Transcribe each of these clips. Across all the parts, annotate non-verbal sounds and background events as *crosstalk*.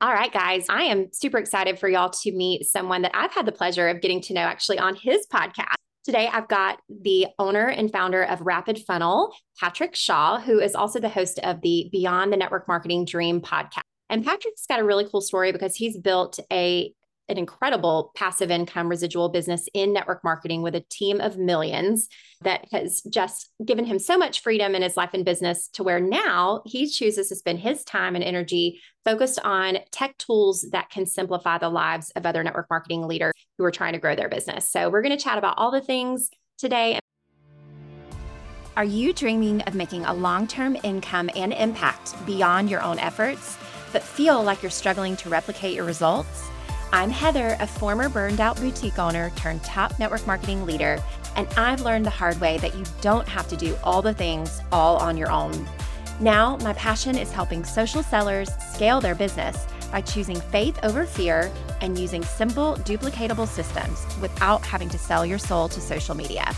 All right, guys, I am super excited for y'all to meet someone that I've had the pleasure of getting to know actually on his podcast. Today, I've got the owner and founder of Rapid Funnel, Patrick Shaw, who is also the host of the Beyond the Network Marketing Dream podcast. And Patrick's got a really cool story because he's built a an incredible passive income residual business in network marketing with a team of millions that has just given him so much freedom in his life and business to where now he chooses to spend his time and energy focused on tech tools that can simplify the lives of other network marketing leaders who are trying to grow their business. So we're going to chat about all the things today. Are you dreaming of making a long term income and impact beyond your own efforts, but feel like you're struggling to replicate your results? I'm Heather, a former burned out boutique owner turned top network marketing leader, and I've learned the hard way that you don't have to do all the things all on your own. Now, my passion is helping social sellers scale their business by choosing faith over fear and using simple, duplicatable systems without having to sell your soul to social media.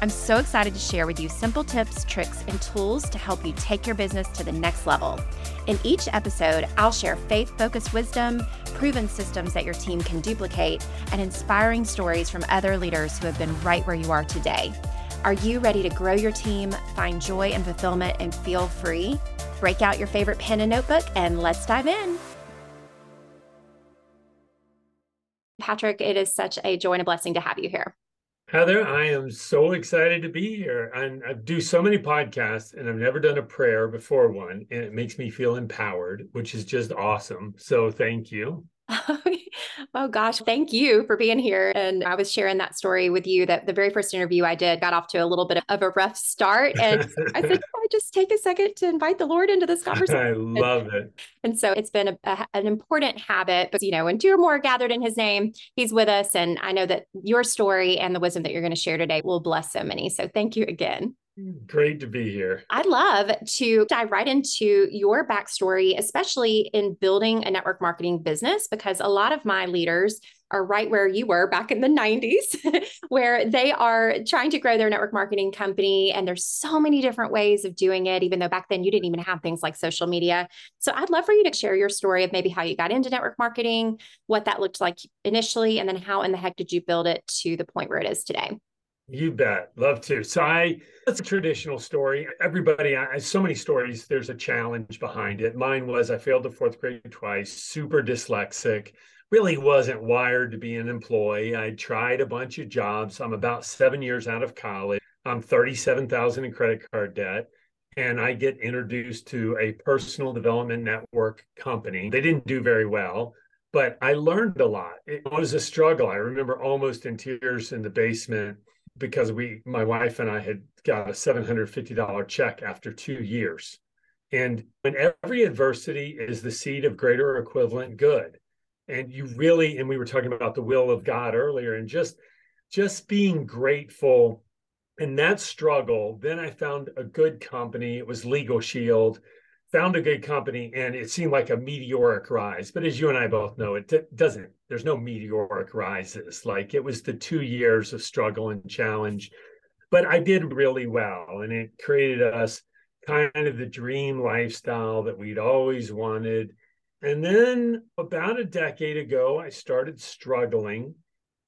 I'm so excited to share with you simple tips, tricks, and tools to help you take your business to the next level. In each episode, I'll share faith focused wisdom, proven systems that your team can duplicate, and inspiring stories from other leaders who have been right where you are today. Are you ready to grow your team, find joy and fulfillment, and feel free? Break out your favorite pen and notebook, and let's dive in. Patrick, it is such a joy and a blessing to have you here. Heather, I am so excited to be here. And I do so many podcasts and I've never done a prayer before one. And it makes me feel empowered, which is just awesome. So thank you. *laughs* Oh, oh gosh, thank you for being here. And I was sharing that story with you that the very first interview I did got off to a little bit of a rough start. And *laughs* I said, I just take a second to invite the Lord into this *laughs* conversation. I love it. And so it's been a, a, an important habit. But, you know, when two or more gathered in his name, he's with us. And I know that your story and the wisdom that you're going to share today will bless so many. So thank you again. Great to be here. I'd love to dive right into your backstory, especially in building a network marketing business, because a lot of my leaders are right where you were back in the 90s, *laughs* where they are trying to grow their network marketing company. And there's so many different ways of doing it, even though back then you didn't even have things like social media. So I'd love for you to share your story of maybe how you got into network marketing, what that looked like initially, and then how in the heck did you build it to the point where it is today? You bet. Love to. So I that's a traditional story. Everybody, I so many stories, there's a challenge behind it. Mine was I failed the fourth grade twice, super dyslexic, really wasn't wired to be an employee. I tried a bunch of jobs. I'm about seven years out of college. I'm 37,000 in credit card debt. And I get introduced to a personal development network company. They didn't do very well but I learned a lot. It was a struggle. I remember almost in tears in the basement because we, my wife and I had got a $750 check after two years. And when every adversity is the seed of greater equivalent good. And you really, and we were talking about the will of God earlier, and just just being grateful in that struggle, then I found a good company. It was Legal Shield found a good company and it seemed like a meteoric rise but as you and i both know it doesn't there's no meteoric rises. Like it was the two years of struggle and challenge but i did really well and it created us kind of the dream lifestyle that we'd always wanted. And then about a decade ago i started struggling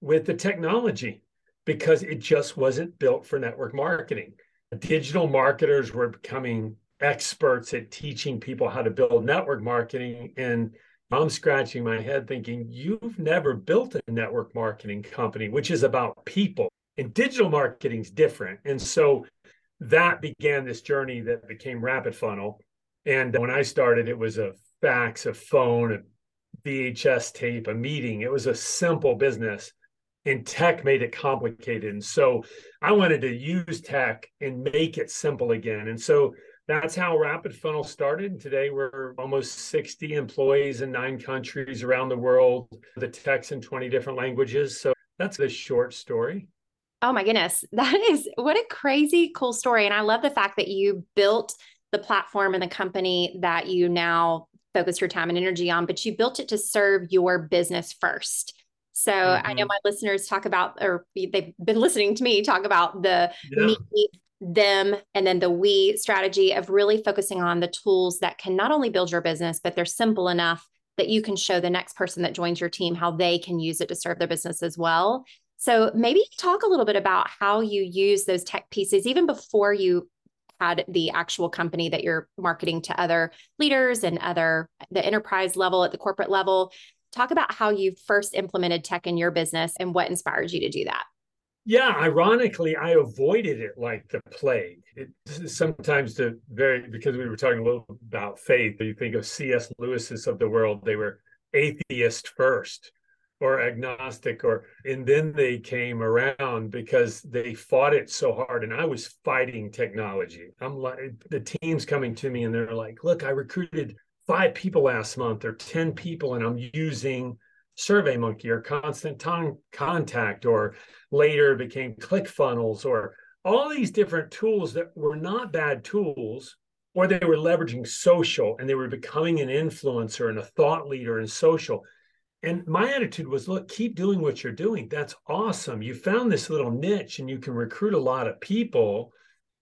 with the technology because it just wasn't built for network marketing. Digital marketers were becoming experts at teaching people how to build network marketing. And I'm scratching my head thinking, you've never built a network marketing company, which is about people. And digital marketing is different. And so that began this journey that became Rapid Funnel. And when I started, it was a fax, a phone, a VHS tape, a meeting. It was a simple business. And tech made it complicated. And so I wanted to use tech and make it simple again. And so that's how Rapid Funnel started. Today, we're almost 60 employees in nine countries around the world, the tech's in 20 different languages. So that's the short story. Oh my goodness. *laughs* That is what a crazy cool story. And I love the fact that you built the platform and the company that you now focus your time and energy on, but you built it to serve your business first. So mm-hmm. I know mm-hmm. my listeners talk about, or they've been listening to me talk about the yeah. me them and then the we strategy of really focusing on the tools that can not only build your business but they're simple enough that you can show the next person that joins your team how they can use it to serve their business as well. So maybe talk a little bit about how you use those tech pieces even before you had the actual company that you're marketing to other leaders and other the enterprise level at the corporate level. Talk about how you first implemented tech in your business and what inspired you to do that. Yeah, ironically, I avoided it like the plague. It sometimes the very because we were talking a little about faith. You think of C.S. Lewis's of the world; they were atheist first, or agnostic, or and then they came around because they fought it so hard. And I was fighting technology. I'm like the team's coming to me, and they're like, "Look, I recruited five people last month, or ten people, and I'm using." SurveyMonkey or Constant Contact, or later became ClickFunnels, or all these different tools that were not bad tools, or they were leveraging social and they were becoming an influencer and a thought leader in social. And my attitude was look, keep doing what you're doing. That's awesome. You found this little niche and you can recruit a lot of people,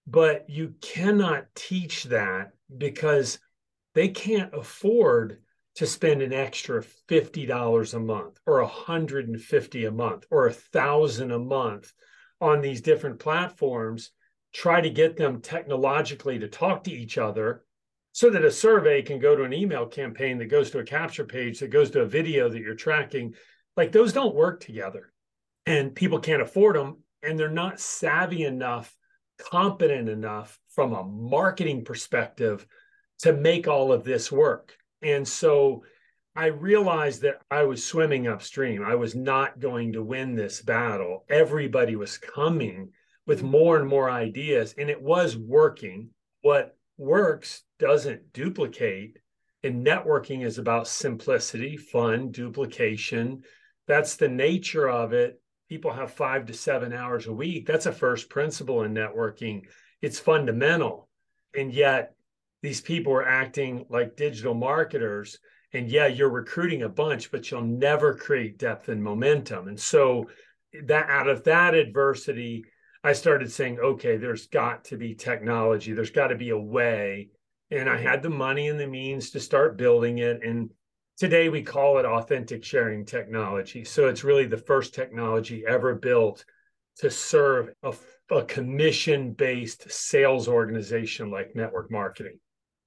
but you cannot teach that because they can't afford to spend an extra $50 a month or 150 a month or a thousand a month on these different platforms try to get them technologically to talk to each other so that a survey can go to an email campaign that goes to a capture page that goes to a video that you're tracking. Like those don't work together and people can't afford them and they're not savvy enough competent enough from a marketing perspective to make all of this work and so I realized that I was swimming upstream. I was not going to win this battle. Everybody was coming with mm-hmm. more and more ideas, and it was working. What works doesn't duplicate. And networking is about simplicity, fun, duplication. That's the nature of it. People have five to seven hours a week. That's a first principle in networking. It's fundamental. And yet, these people are acting like digital marketers and yeah you're recruiting a bunch but you'll never create depth and momentum. And so that out of that adversity i started saying okay there's got to be technology. There's got to be a way. And i had the money and the means to start building it. And today we call it authentic sharing technology. So it's really the first technology ever built to serve a, a commission based sales organization like network marketing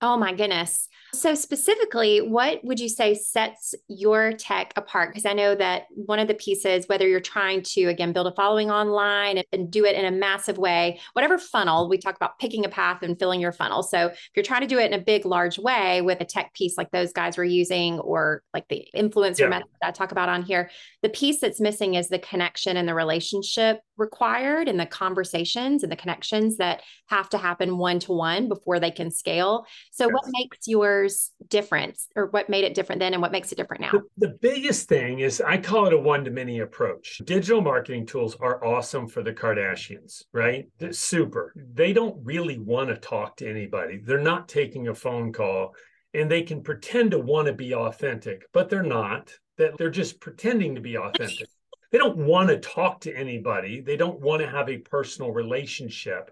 Oh my goodness. So, specifically, what would you say sets your tech apart? Because I know that one of the pieces, whether you're trying to, again, build a following online and, do it in a massive way, whatever funnel, we talk about picking a path and filling your funnel. So, if you're trying to do it in a big, large way with a tech piece like those guys were using, or like the influencer yeah. method that I talk about on here, the piece that's missing is the connection and the relationship required and the conversations and the connections that have to happen one to one before they can scale. So, yes. what makes yours different, or what made it different then, and what makes it different now? The, the biggest thing is I call it a one to many approach. Digital marketing tools are awesome for the Kardashians, right? They're super. They don't really want to talk to anybody, they're not taking a phone call. And they can pretend to want to be authentic, but they're not. That they're just pretending to be authentic. They don't want to talk to anybody. They don't want to have a personal relationship.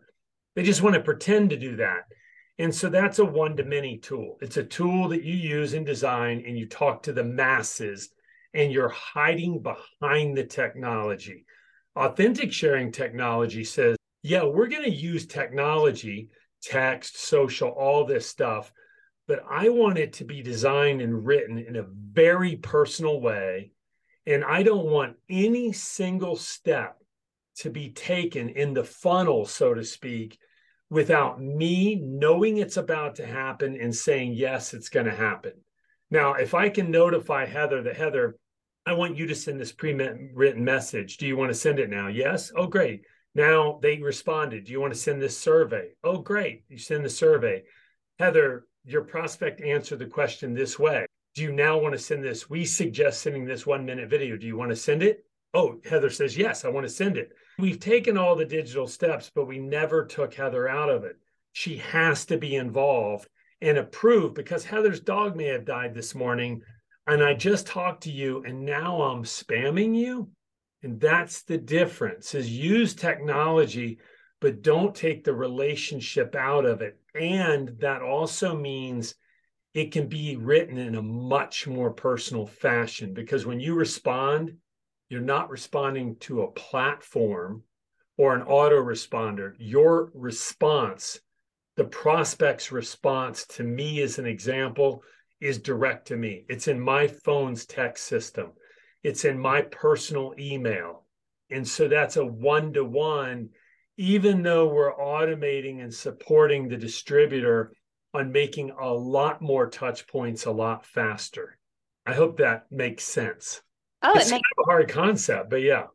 They just want to pretend to do that. And so that's a one to many tool. It's a tool that you use in design and you talk to the masses and you're hiding behind the technology. Authentic sharing technology says, yeah, we're going to use technology, text, social, all this stuff, but I want it to be designed and written in a very personal way. And I don't want any single step to be taken in the funnel, so to speak, without me knowing it's about to happen and saying, yes, it's going to happen. Now, if I can notify Heather that, Heather, I want you to send this pre written message. Do you want to send it now? Yes. Oh, great. Now they responded. Do you want to send this survey? Oh, great. You send the survey. Heather, your prospect answered the question this way. Do you now want to send this? We suggest sending this one minute video. Do you want to send it? Oh, Heather says, yes, I want to send it. We've taken all the digital steps, but we never took Heather out of it. She has to be involved and approved because Heather's dog may have died this morning. And I just talked to you and now I'm spamming you. And that's the difference is use technology, but don't take the relationship out of it. And that also means it can be written in a much more personal fashion because when you respond, you're not responding to a platform or an autoresponder. Your response, the prospect's response to me as an example, is direct to me. It's in my phone's text system, it's in my personal email. And so that's a one to one, even though we're automating and supporting the distributor on making a lot more touch points a lot faster. I hope that makes sense. Oh, it's it makes kind of a hard concept, but yeah.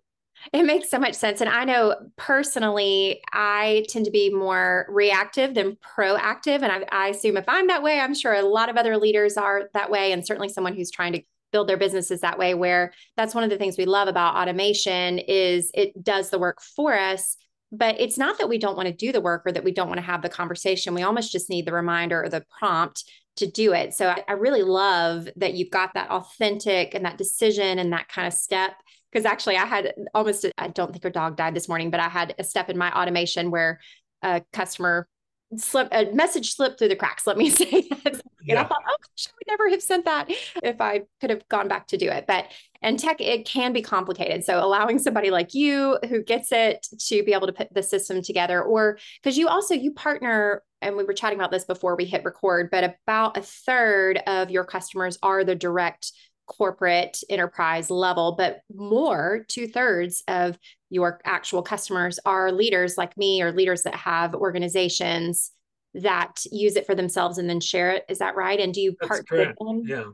It makes so much sense. And I know personally, I tend to be more reactive than proactive. And I, I, assume if I'm that way, I'm sure a lot of other leaders are that way. And certainly someone who's trying to build their businesses that way, where that's one of the things we love about automation is it does the work for us. But it's not that we don't want to do the work or that we don't want to have the conversation. We almost just need the reminder or the prompt to do it. So I, I really love that you've got that authentic and that decision and that kind of step because actually I had almost I don't think her dog died this morning, but I had a step in my automation where a customer slip a message slipped through the cracks. Let me *laughs* say that. And I thought, oh gosh, I would never have sent that if I could have gone back to do it. But and tech, it can be complicated. So allowing somebody like you who gets it to be able to put the system together, or because you also you partner, and we were chatting about this before we hit record, but about a third of your customers are the direct corporate enterprise level, but more two thirds of your actual customers are leaders like me or leaders that have organizations that use it for themselves and then share it. Is that right? And do you part with them? Yeah.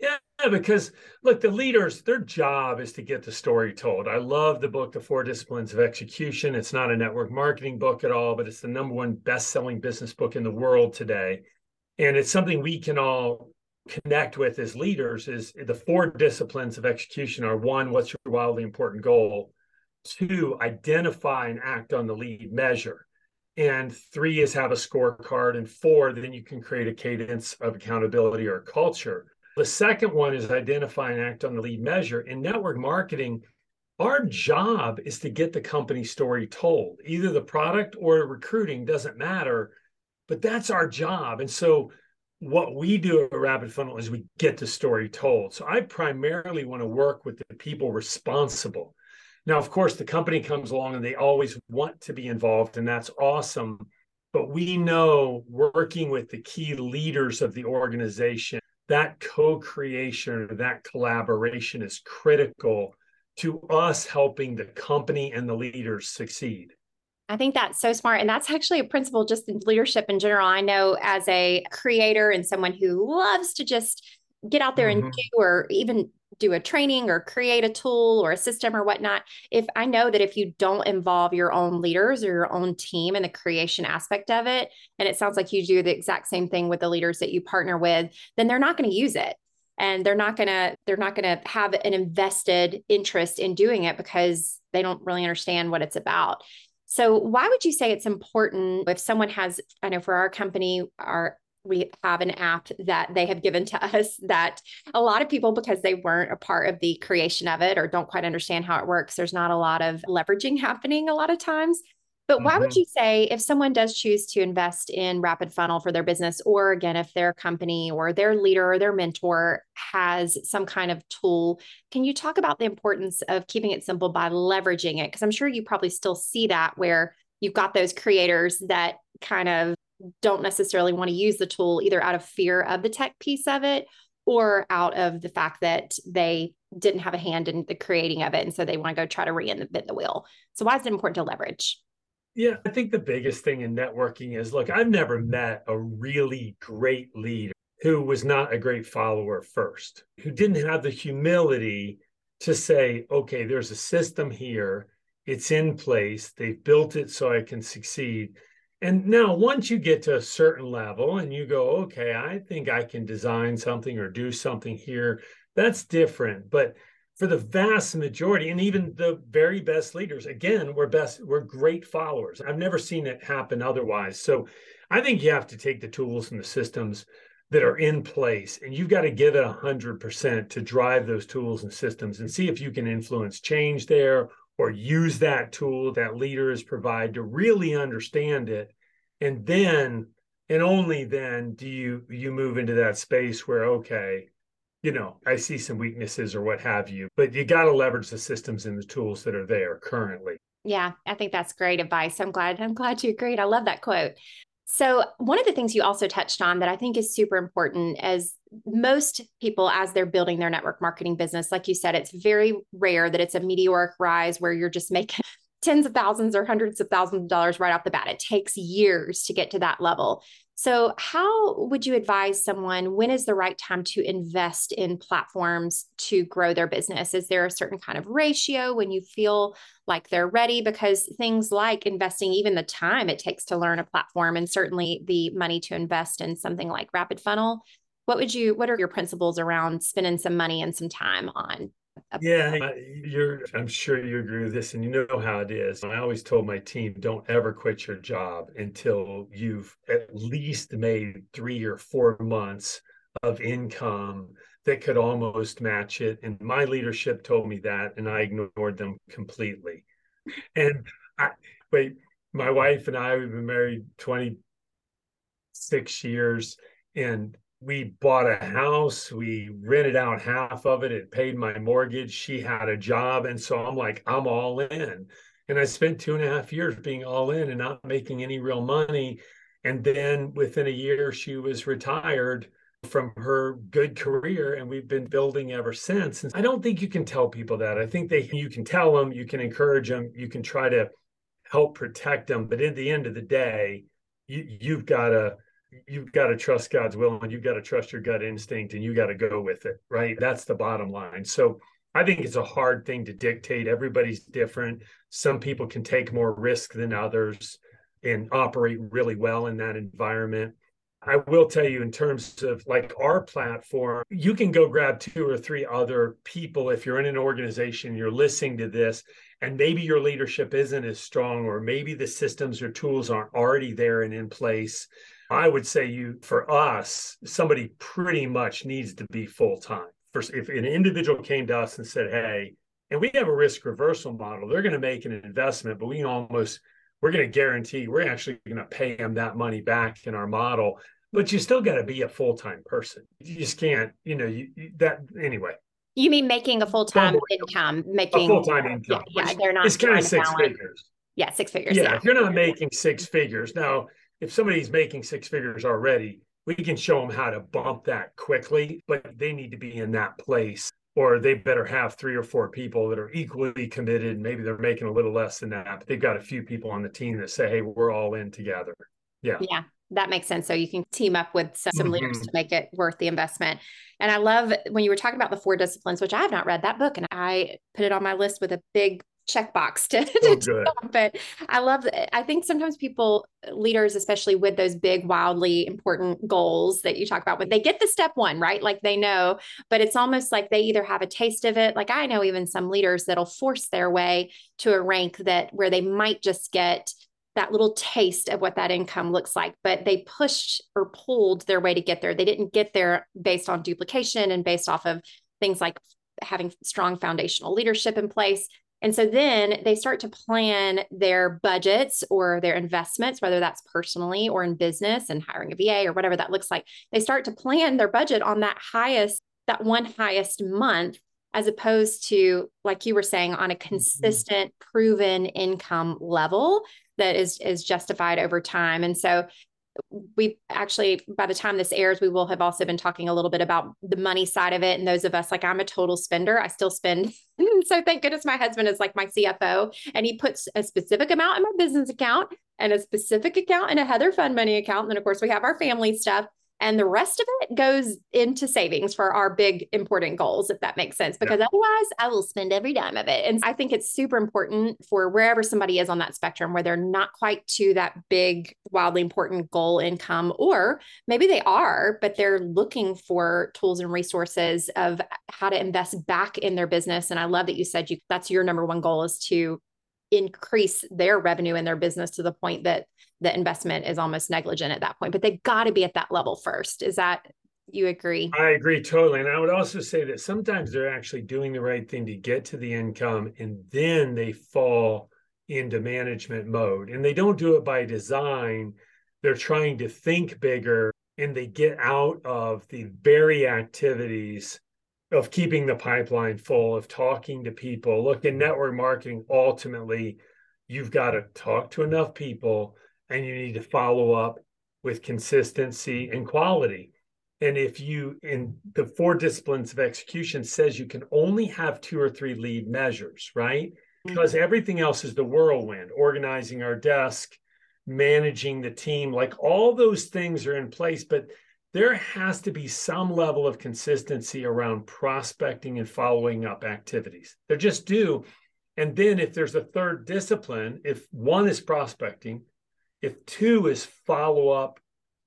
Yeah, because look, the leaders, their job is to get the story told. I love the book, The Four Disciplines of Execution. It's not a network marketing book at all, but it's the number one best selling business book in the world today. And it's something we can all connect with as leaders is the four disciplines of execution are one, what's your wildly important goal? Two, identify and act on the lead measure. And three is have a scorecard. And four, then you can create a cadence of accountability or culture. The second one is identify and act on the lead measure. In network marketing, our job is to get the company story told. Either the product or recruiting doesn't matter, but that's our job. And so what we do at Rapid Funnel is we get the story told. So I primarily want to work with the people responsible. Now, of course, the company comes along and they always want to be involved, and that's awesome. But we know working with the key leaders of the organization, that co creation or that collaboration is critical to us helping the company and the leaders succeed. I think that's so smart. And that's actually a principle just in leadership in general. I know as a creator and someone who loves to just get out there mm-hmm. and do or even do a training or create a tool or a system or whatnot. If I know that if you don't involve your own leaders or your own team in the creation aspect of it, and it sounds like you do the exact same thing with the leaders that you partner with, then they're not going to use it and they're not going to they're not going to have an invested interest in doing it because they don't really understand what it's about so, why would you say it's important if someone has, I know for our company, our we have an app that they have given to *laughs* us that a lot of people because they weren't a part of the creation of it or don't quite understand how it works there's not a lot of leveraging happening a lot of times but why mm-hmm. would you say if someone does choose to invest in Rapid Funnel for their business, or again, if their company or their leader or their mentor has some kind of tool, can you talk about the importance of keeping it simple by leveraging it? Because I'm sure you probably still see that where you've got those creators that kind of don't necessarily want to use the tool either out of fear of the tech piece of it or out of the fact that they didn't have a hand in the creating of it. And so they want to go try to reinvent the wheel. So, why is it important to leverage? Yeah, I think the biggest thing in networking is look, I've never met a really great leader who was not a great follower first, who didn't have the humility to say, okay, there's a system here, it's in place, they've built it so I can succeed. And now, once you get to a certain level and you go, okay, I think I can design something or do something here, that's different. But for the vast majority and even the very best leaders again we're best we're great followers. I've never seen it happen otherwise. So i think you have to take the tools and the systems that are in place and you've got to give it 100% to drive those tools and systems and see if you can influence change there or use that tool that leaders provide to really understand it. And then and only then do you you move into that space where okay you know i see some weaknesses or what have you but you got to leverage the systems and the tools that are there currently. Yeah i think that's great advice. I'm glad i'm glad you agreed. I love that quote. So, one of the things you also touched on that I think is super important as most people, as they're building their network marketing business, like you said, it's very rare that it's a meteoric rise where you're just making tens of thousands or hundreds of thousands of dollars right off the bat. It takes years to get to that level. So, how would you advise someone when is the right time to invest in platforms to grow their business? Is there a certain kind of ratio when you feel like they're ready? Because things like investing, even the time it takes to learn a platform, and certainly the money to invest in something like Rapid Funnel, what would you, what are your principles around spending some money and some time on yeah, you're. I'm sure you agree with this, and you know how it is. I always told my team, don't ever quit your job until you've at least made three or four months of income that could almost match it. And my leadership told me that, and I ignored them completely. And I wait, my wife and I we've been married 26 years, and we bought a house we rented out half of it it paid my mortgage she had a job and so i'm like i'm all in. And i spent two and a half years being all in and not making any real money. And then within a year she was retired from her good career and we've been building ever since. And i don't think you can tell people that. I think they you can tell them you can encourage them you can try to help protect them but at the end of the day you, you've got to you've got to trust God's will and you've got to trust your gut instinct and you got to go with it, right? That's the bottom line. So I think it's a hard thing to dictate. Everybody's different. Some people can take more risk than others and operate really well in that environment. I will tell you, in terms of like our platform, you can go grab two or three other people if you're in an organization, you're listening to this, and maybe your leadership isn't as strong, or maybe the systems or tools aren't already there and in place. I would say you for us, somebody pretty much needs to be full time. First, if an individual came to us and said, "Hey," and we have a risk reversal model, they're going to make an investment, but we almost we're going to guarantee we're actually going to pay them that money back in our model. But you still got to be a full time person. You just can't, you know, you, that anyway. You mean making a full time income, making a full time income? Yeah, yeah, they're not. It's kind of six figures. Yeah, six figures. Yeah, yeah, if you're not making six figures now if somebody's making six figures already, we can show them how to bump that quickly, but they need to be in that place or they better have three or four people that are equally committed. Maybe they're making a little less than that, but they've got a few people on the team that say, hey, we're all in together. Yeah. Yeah. That makes sense. So you can team up with some, some mm-hmm. leaders to make it worth the investment. And I love when you were talking about the four disciplines, which I have not read that book, and I put it on my list with a big checkbox to, *laughs* oh, to but I love I think sometimes people leaders especially with those big wildly important goals that you talk about when they get the step 1 right? Like they know but it's almost like they either have a taste of it. Like I know even some leaders that'll force their way to a rank that where they might just get that little taste of what that income looks like but they pushed or pulled their way to get there. They didn't get there based on duplication and based off of things like having strong foundational leadership in place and so then they start to plan their budgets or their investments, whether that's personally or in business and hiring a VA or whatever that looks like. They start to plan their budget on that highest, that one highest month, as opposed to, like you were saying, on a mm-hmm. consistent, proven income level that is is justified over time. And so we actually by the time this airs we will have also been talking a little bit about the money side of it. And those of us like i'm a total spender i still spend. *laughs* So thank goodness my husband is like my cfo and he puts a specific amount in my business account and a specific account in a heather fund money account. And then of course we have our family stuff and the rest of it goes into savings for our big important goals if that makes sense because yeah. otherwise i will spend every dime of it and i think it's super important for wherever somebody is on that spectrum where they're not quite to that big wildly important goal income or maybe they are but they're looking for tools and resources of how to invest back in their business and i love that you said you that's your number one goal is to increase their revenue and their business to the point that the investment is almost negligent at that point. But they've got to be at that level first. Is that you agree? I agree totally. And I would also say that sometimes they're actually doing the right thing to get to the income and then they fall into management mode. And they don't do it by design. they're trying to think bigger and they get out of the very activities of keeping the pipeline full, of talking to people. Look, in network marketing, ultimately, you've got to talk to enough people and you need to follow up with consistency and quality. And if you, in the four disciplines of execution, says you can only have two or three lead measures, right? Mm-hmm. Because everything else is the whirlwind, organizing our desk, managing the team, like all those things are in place. But there has to be some level of consistency around prospecting and following up activities. There just do. And then if there's a third discipline, if one is prospecting, if two is follow up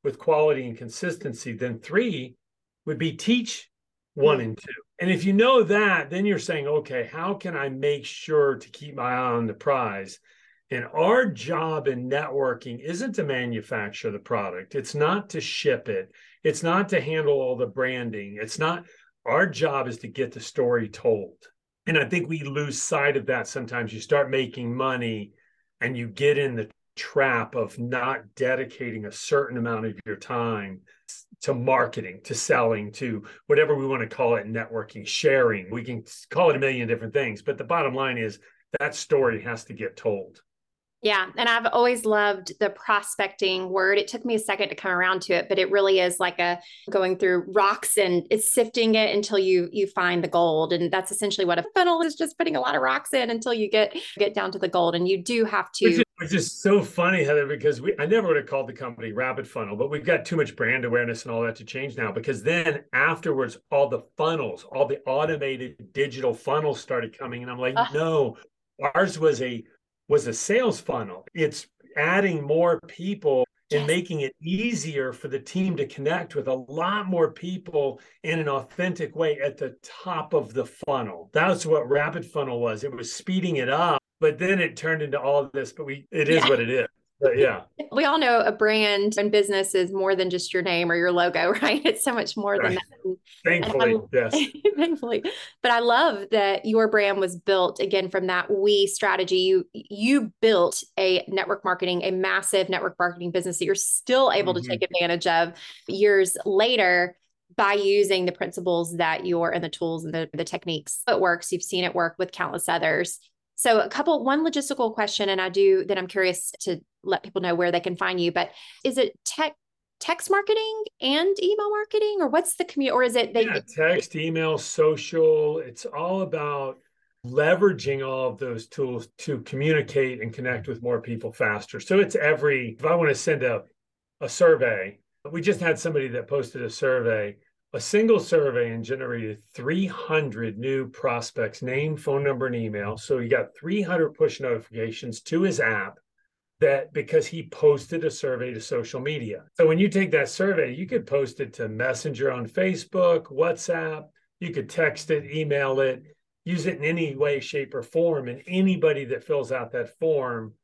with quality and consistency, then three would be teach one hmm. and two. And if you know that, then you're saying, okay, how can I make sure to keep my eye on the prize? And our job in networking isn't to manufacture the product, it's not to ship it, it's not to handle all the branding. It's not our job is to get the story told. And I think we lose sight of that sometimes. You start making money and you get in the trap of not dedicating a certain amount of your time to marketing, to selling, to whatever we want to call it, networking, sharing. We can call it a million different things, but the bottom line is that story has to get told. Yeah. And I've always loved the prospecting word. It took me a second to come around to it, but it really is like a going through rocks and it's sifting it until you you find the gold. And that's essentially what a funnel is just putting a lot of rocks in until you get get down to the gold. And you do have to which is, which is so funny, Heather, because we I never would have called the company Rapid Funnel, but we've got too much brand awareness and all that to change now because then afterwards all the funnels, all the automated digital funnels started coming. And I'm like, uh, no, ours was a was a sales funnel. It's adding more people and making it easier for the team to connect with a lot more people in an authentic way at the top of the funnel. That's what Rapid Funnel was. It was speeding it up, but then it turned into all of this. But we, it is yeah. what it is. Yeah. *laughs* We all know a brand and business is more than just your name or your logo, *laughs* right? It's so much more than that. Thankfully, yes. *laughs* Thankfully. But I love that your brand was built again from that we strategy. You you built a network marketing, a massive network marketing business that you're still able mm-hmm. to take advantage of years later by using the principles that you're and the tools and the, the techniques. It works. You've seen it work with countless others. So a couple one logistical question and I do that I'm curious to let people know where they can find you, but is it tech text marketing and email marketing or what's the commute or is it they yeah, text, email, social, it's all about leveraging all of those tools to communicate and connect with more people faster. So it's every if I want to send a a survey, we just had somebody that posted a survey a single survey and generated 300 new prospects, name, phone number, and email. So he got 300 push notifications to his app that because he posted a survey to social media. So when you take that survey, you could post it to Messenger on Facebook, WhatsApp, you could text it, email it, use it in any way, shape, or form. And anybody that fills out that form,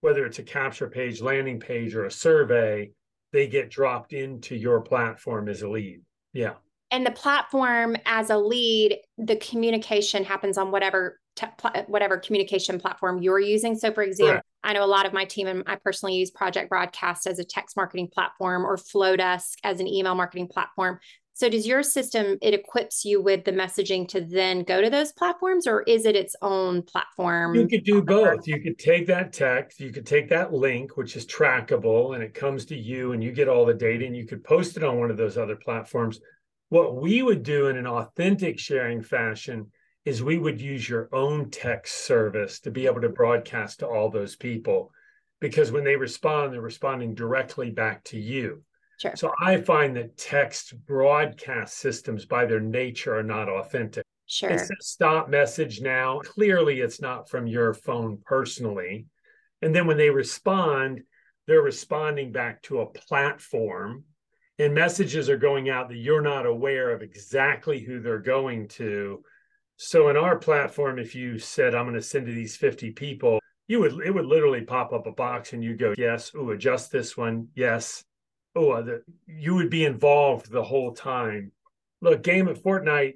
whether it's a capture page, landing page, or a survey, they get dropped into your platform as a lead. Yeah. And the platform as a lead, the communication happens on whatever te- whatever communication platform you're using. So, for example, Correct. I know a lot of my team and I personally use Project Broadcast as a text marketing platform or Flodesk as an email marketing platform. So, does your system it equips you with the messaging to then go to those platforms, or is it its own platform? You could do both. You could take that text, you could take that link, which is trackable, and it comes to you, and you get all the data, and you could post it on one of those other platforms. What we would do in an authentic sharing fashion is we would use your own text service to be able to broadcast to all those people, because when they respond, they're responding directly back to you. Sure. So I find that text broadcast systems by their nature are not authentic. Sure. It's a stop message now. Clearly, it's not from your phone personally. And then when they respond, they're responding back to a platform, and messages are going out that you're not aware of exactly who they're going to. So in our platform, if you said, I'm going to send to these 50 people, you would it would literally pop up a box and you go, yes, oh, adjust this one, yes, oh, the, you would be involved the whole time. Look, game of Fortnite,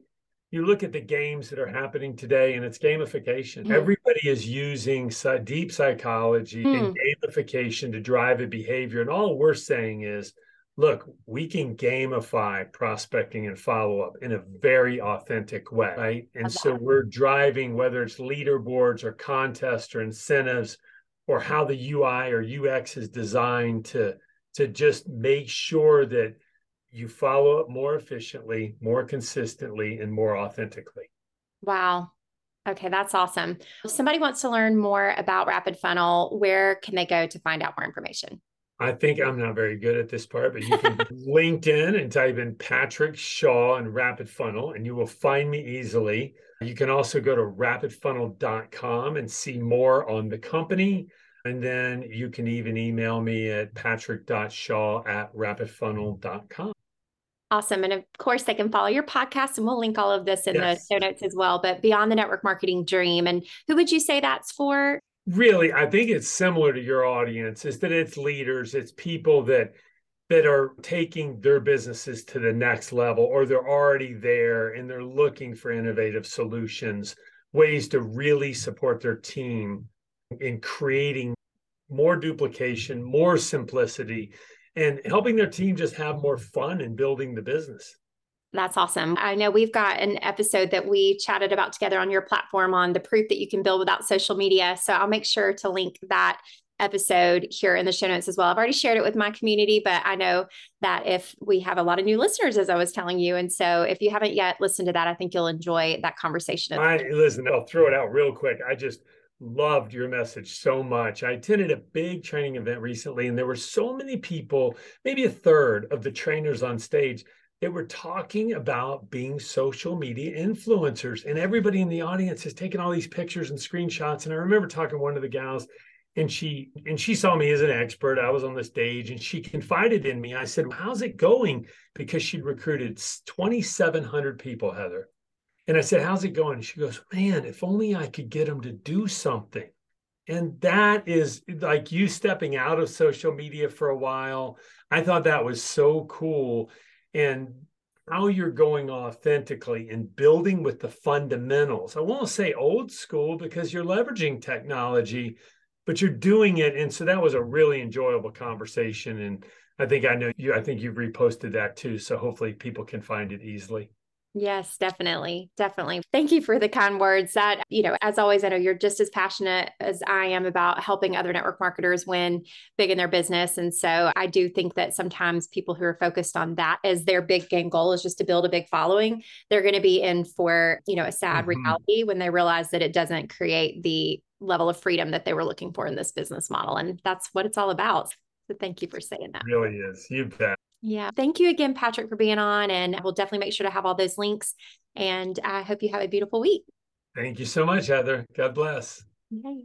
you look at the games that are happening today and it's gamification. Mm. Everybody is using deep psychology and Mm. gamification to drive a behavior. And all we're saying is, look, we can gamify prospecting and follow up in a very authentic way, right? And so we're driving whether it's leaderboards or contests or incentives or how the UI or UX is designed to to just make sure that you follow up more efficiently, more consistently, and more authentically. Wow. Okay, that's awesome. If somebody wants to learn more about Rapid Funnel, where can they go to find out more information? I think I'm not very good at this part, but you can *laughs* LinkedIn and type in Patrick Shaw and Rapid Funnel, and you will find me easily. You can also go to rapidfunnel.com and see more on the company. And then you can even email me at patrick.shaw at rapidfunnel.com. Awesome. And of course, they can follow your podcast, and we'll link all of this in Yes. the show notes as well. But beyond the network marketing dream, and who would you say that's for? really i think it's similar to your audience is that it's leaders it's people that that are taking their businesses to the next level or they're already there and they're looking for innovative solutions ways to really support their team in creating more duplication more simplicity and helping their team just have more fun in building the business That's awesome. I know we've got an episode that we chatted about together on your platform on the proof that you can build without social media. So I'll make sure to link that episode here in the show notes as well. I've already shared it with my community, but I know that if we have a lot of new listeners, as I was telling you. And so if you haven't yet listened to that, I think you'll enjoy that conversation. I listen, I'll throw it out real quick. I just loved your message so much. I attended a big training event recently, and there were so many people, maybe a third of the trainers on stage, that were talking about being social media influencers. And everybody in the audience has taken all these pictures and screenshots. And I remember talking to one of the gals and she and she saw me as an expert i was on the stage and she confided in me i said how's it going because she'd recruited 2700 people heather and i said how's it going? She goes man if only i could get them to do something. And that is like you stepping out of social media for a while. I thought that was so cool. And how you're going authentically and building with the fundamentals. I won't say old school because you're leveraging technology but you're doing it. And so that was a really enjoyable conversation. And i think i know you i think you've reposted that too. So hopefully people can find it easily Yes, definitely. Definitely. Thank you for the kind words. That, you know, as always, I know you're just as passionate as I am about helping other network marketers win big in their business. And so I do think that sometimes people who are focused on that as their big game goal is just to build a big following, they're going to be in for, you know, a sad Mhm. reality when they realize that it doesn't create the level of freedom that they were looking for in this business model. And that's what it's all about. So thank you for saying that. It really is you bet Yeah. Thank you again, Patrick, for being on. And we'll definitely make sure to have all those links. And I hope you have a beautiful week. thank you so much heather god bless Yay.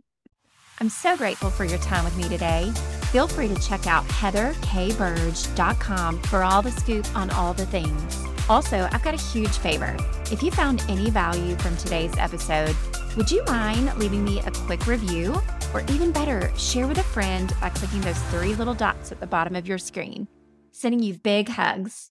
I'm so grateful for your time with me today. Feel free to check out heatherkburge.com for all the scoop on all the things. Also, I've got a huge favor. If you found any value from today's episode, would you mind leaving me a quick review? Or even better, share with a friend by clicking those three little dots at the bottom of your screen. Sending you big hugs.